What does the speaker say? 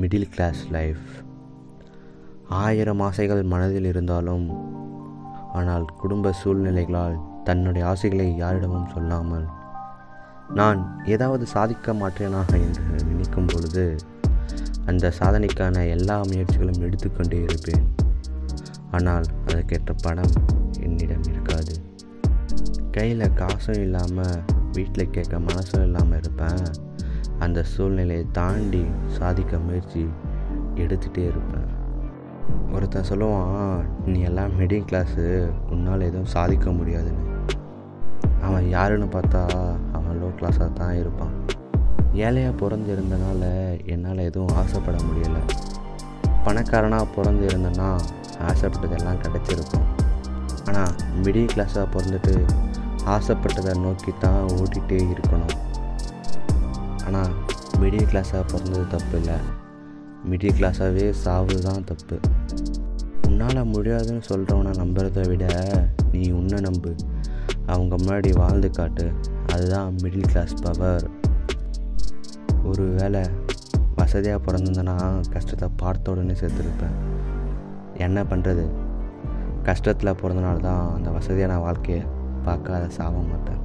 Middle class life. ஆயிரம் ஆசைகள் மனதில் இருந்தாலும் ஆனால் குடும்ப சூழ்நிலைகளால் தன்னுடைய ஆசைகளை யாரிடமும் சொல்லாமல் நான் ஏதாவது சாதிக்க மாட்டேனாக என்று நினைக்கும் பொழுது அந்த சாதனைக்கான எல்லா முயற்சிகளும் எடுத்துக்கொண்டே இருப்பேன். ஆனால் அதற்கேற்ற பணம் என்னிடம் இருக்காது. கையில் காசும் இல்லாமல் வீட்டில் கேட்க மனசும் இல்லாமல் இருப்பேன். அந்த சூழ்நிலையை தாண்டி சாதிக்க முயற்சி எடுத்துகிட்டே இருப்பேன். ஒருத்தன் சொல்லுவான் நீ எல்லாம் மிடில் கிளாஸு உன்னால் எதுவும் சாதிக்க முடியாதுன்னு. அவன் யாருன்னு பார்த்தா அவன் லோ கிளாஸாக தான் இருப்பான். ஏழையாக பிறந்திருந்தனால என்னால் எதுவும் ஆசைப்பட முடியலை. பணக்காரனாக பிறந்திருந்தேன்னா ஆசைப்பட்டதெல்லாம் கிடச்சிருக்கும். ஆனால் மிடில் கிளாஸாக பிறந்துட்டு ஆசைப்பட்டதை நோக்கி தான் ஓட்டிகிட்டே இருக்கணும். ஆனால் மிடில் கிளாஸாக பிறந்தது தப்பு இல்லை மிடில் கிளாஸாகவே சாவு தான் தப்பு. உன்னால் முடியாதுன்னு சொல்கிறவனை நம்புறதை விட நீ உன்னை நம்பு. அவங்க முன்னாடி வாழ்ந்து காட்டு. அதுதான் மிடில் கிளாஸ் பவர் ஒரு வேளை வசதியாக பிறந்திருந்தேன்னா கஷ்டத்தை பார்த்த உடனே சேர்த்துருப்பேன் என்ன பண்ணுறது கஷ்டத்தில் பிறந்தனால தான் அந்த வசதியான வாழ்க்கையை பார்க்காத சாக மாட்டேன்.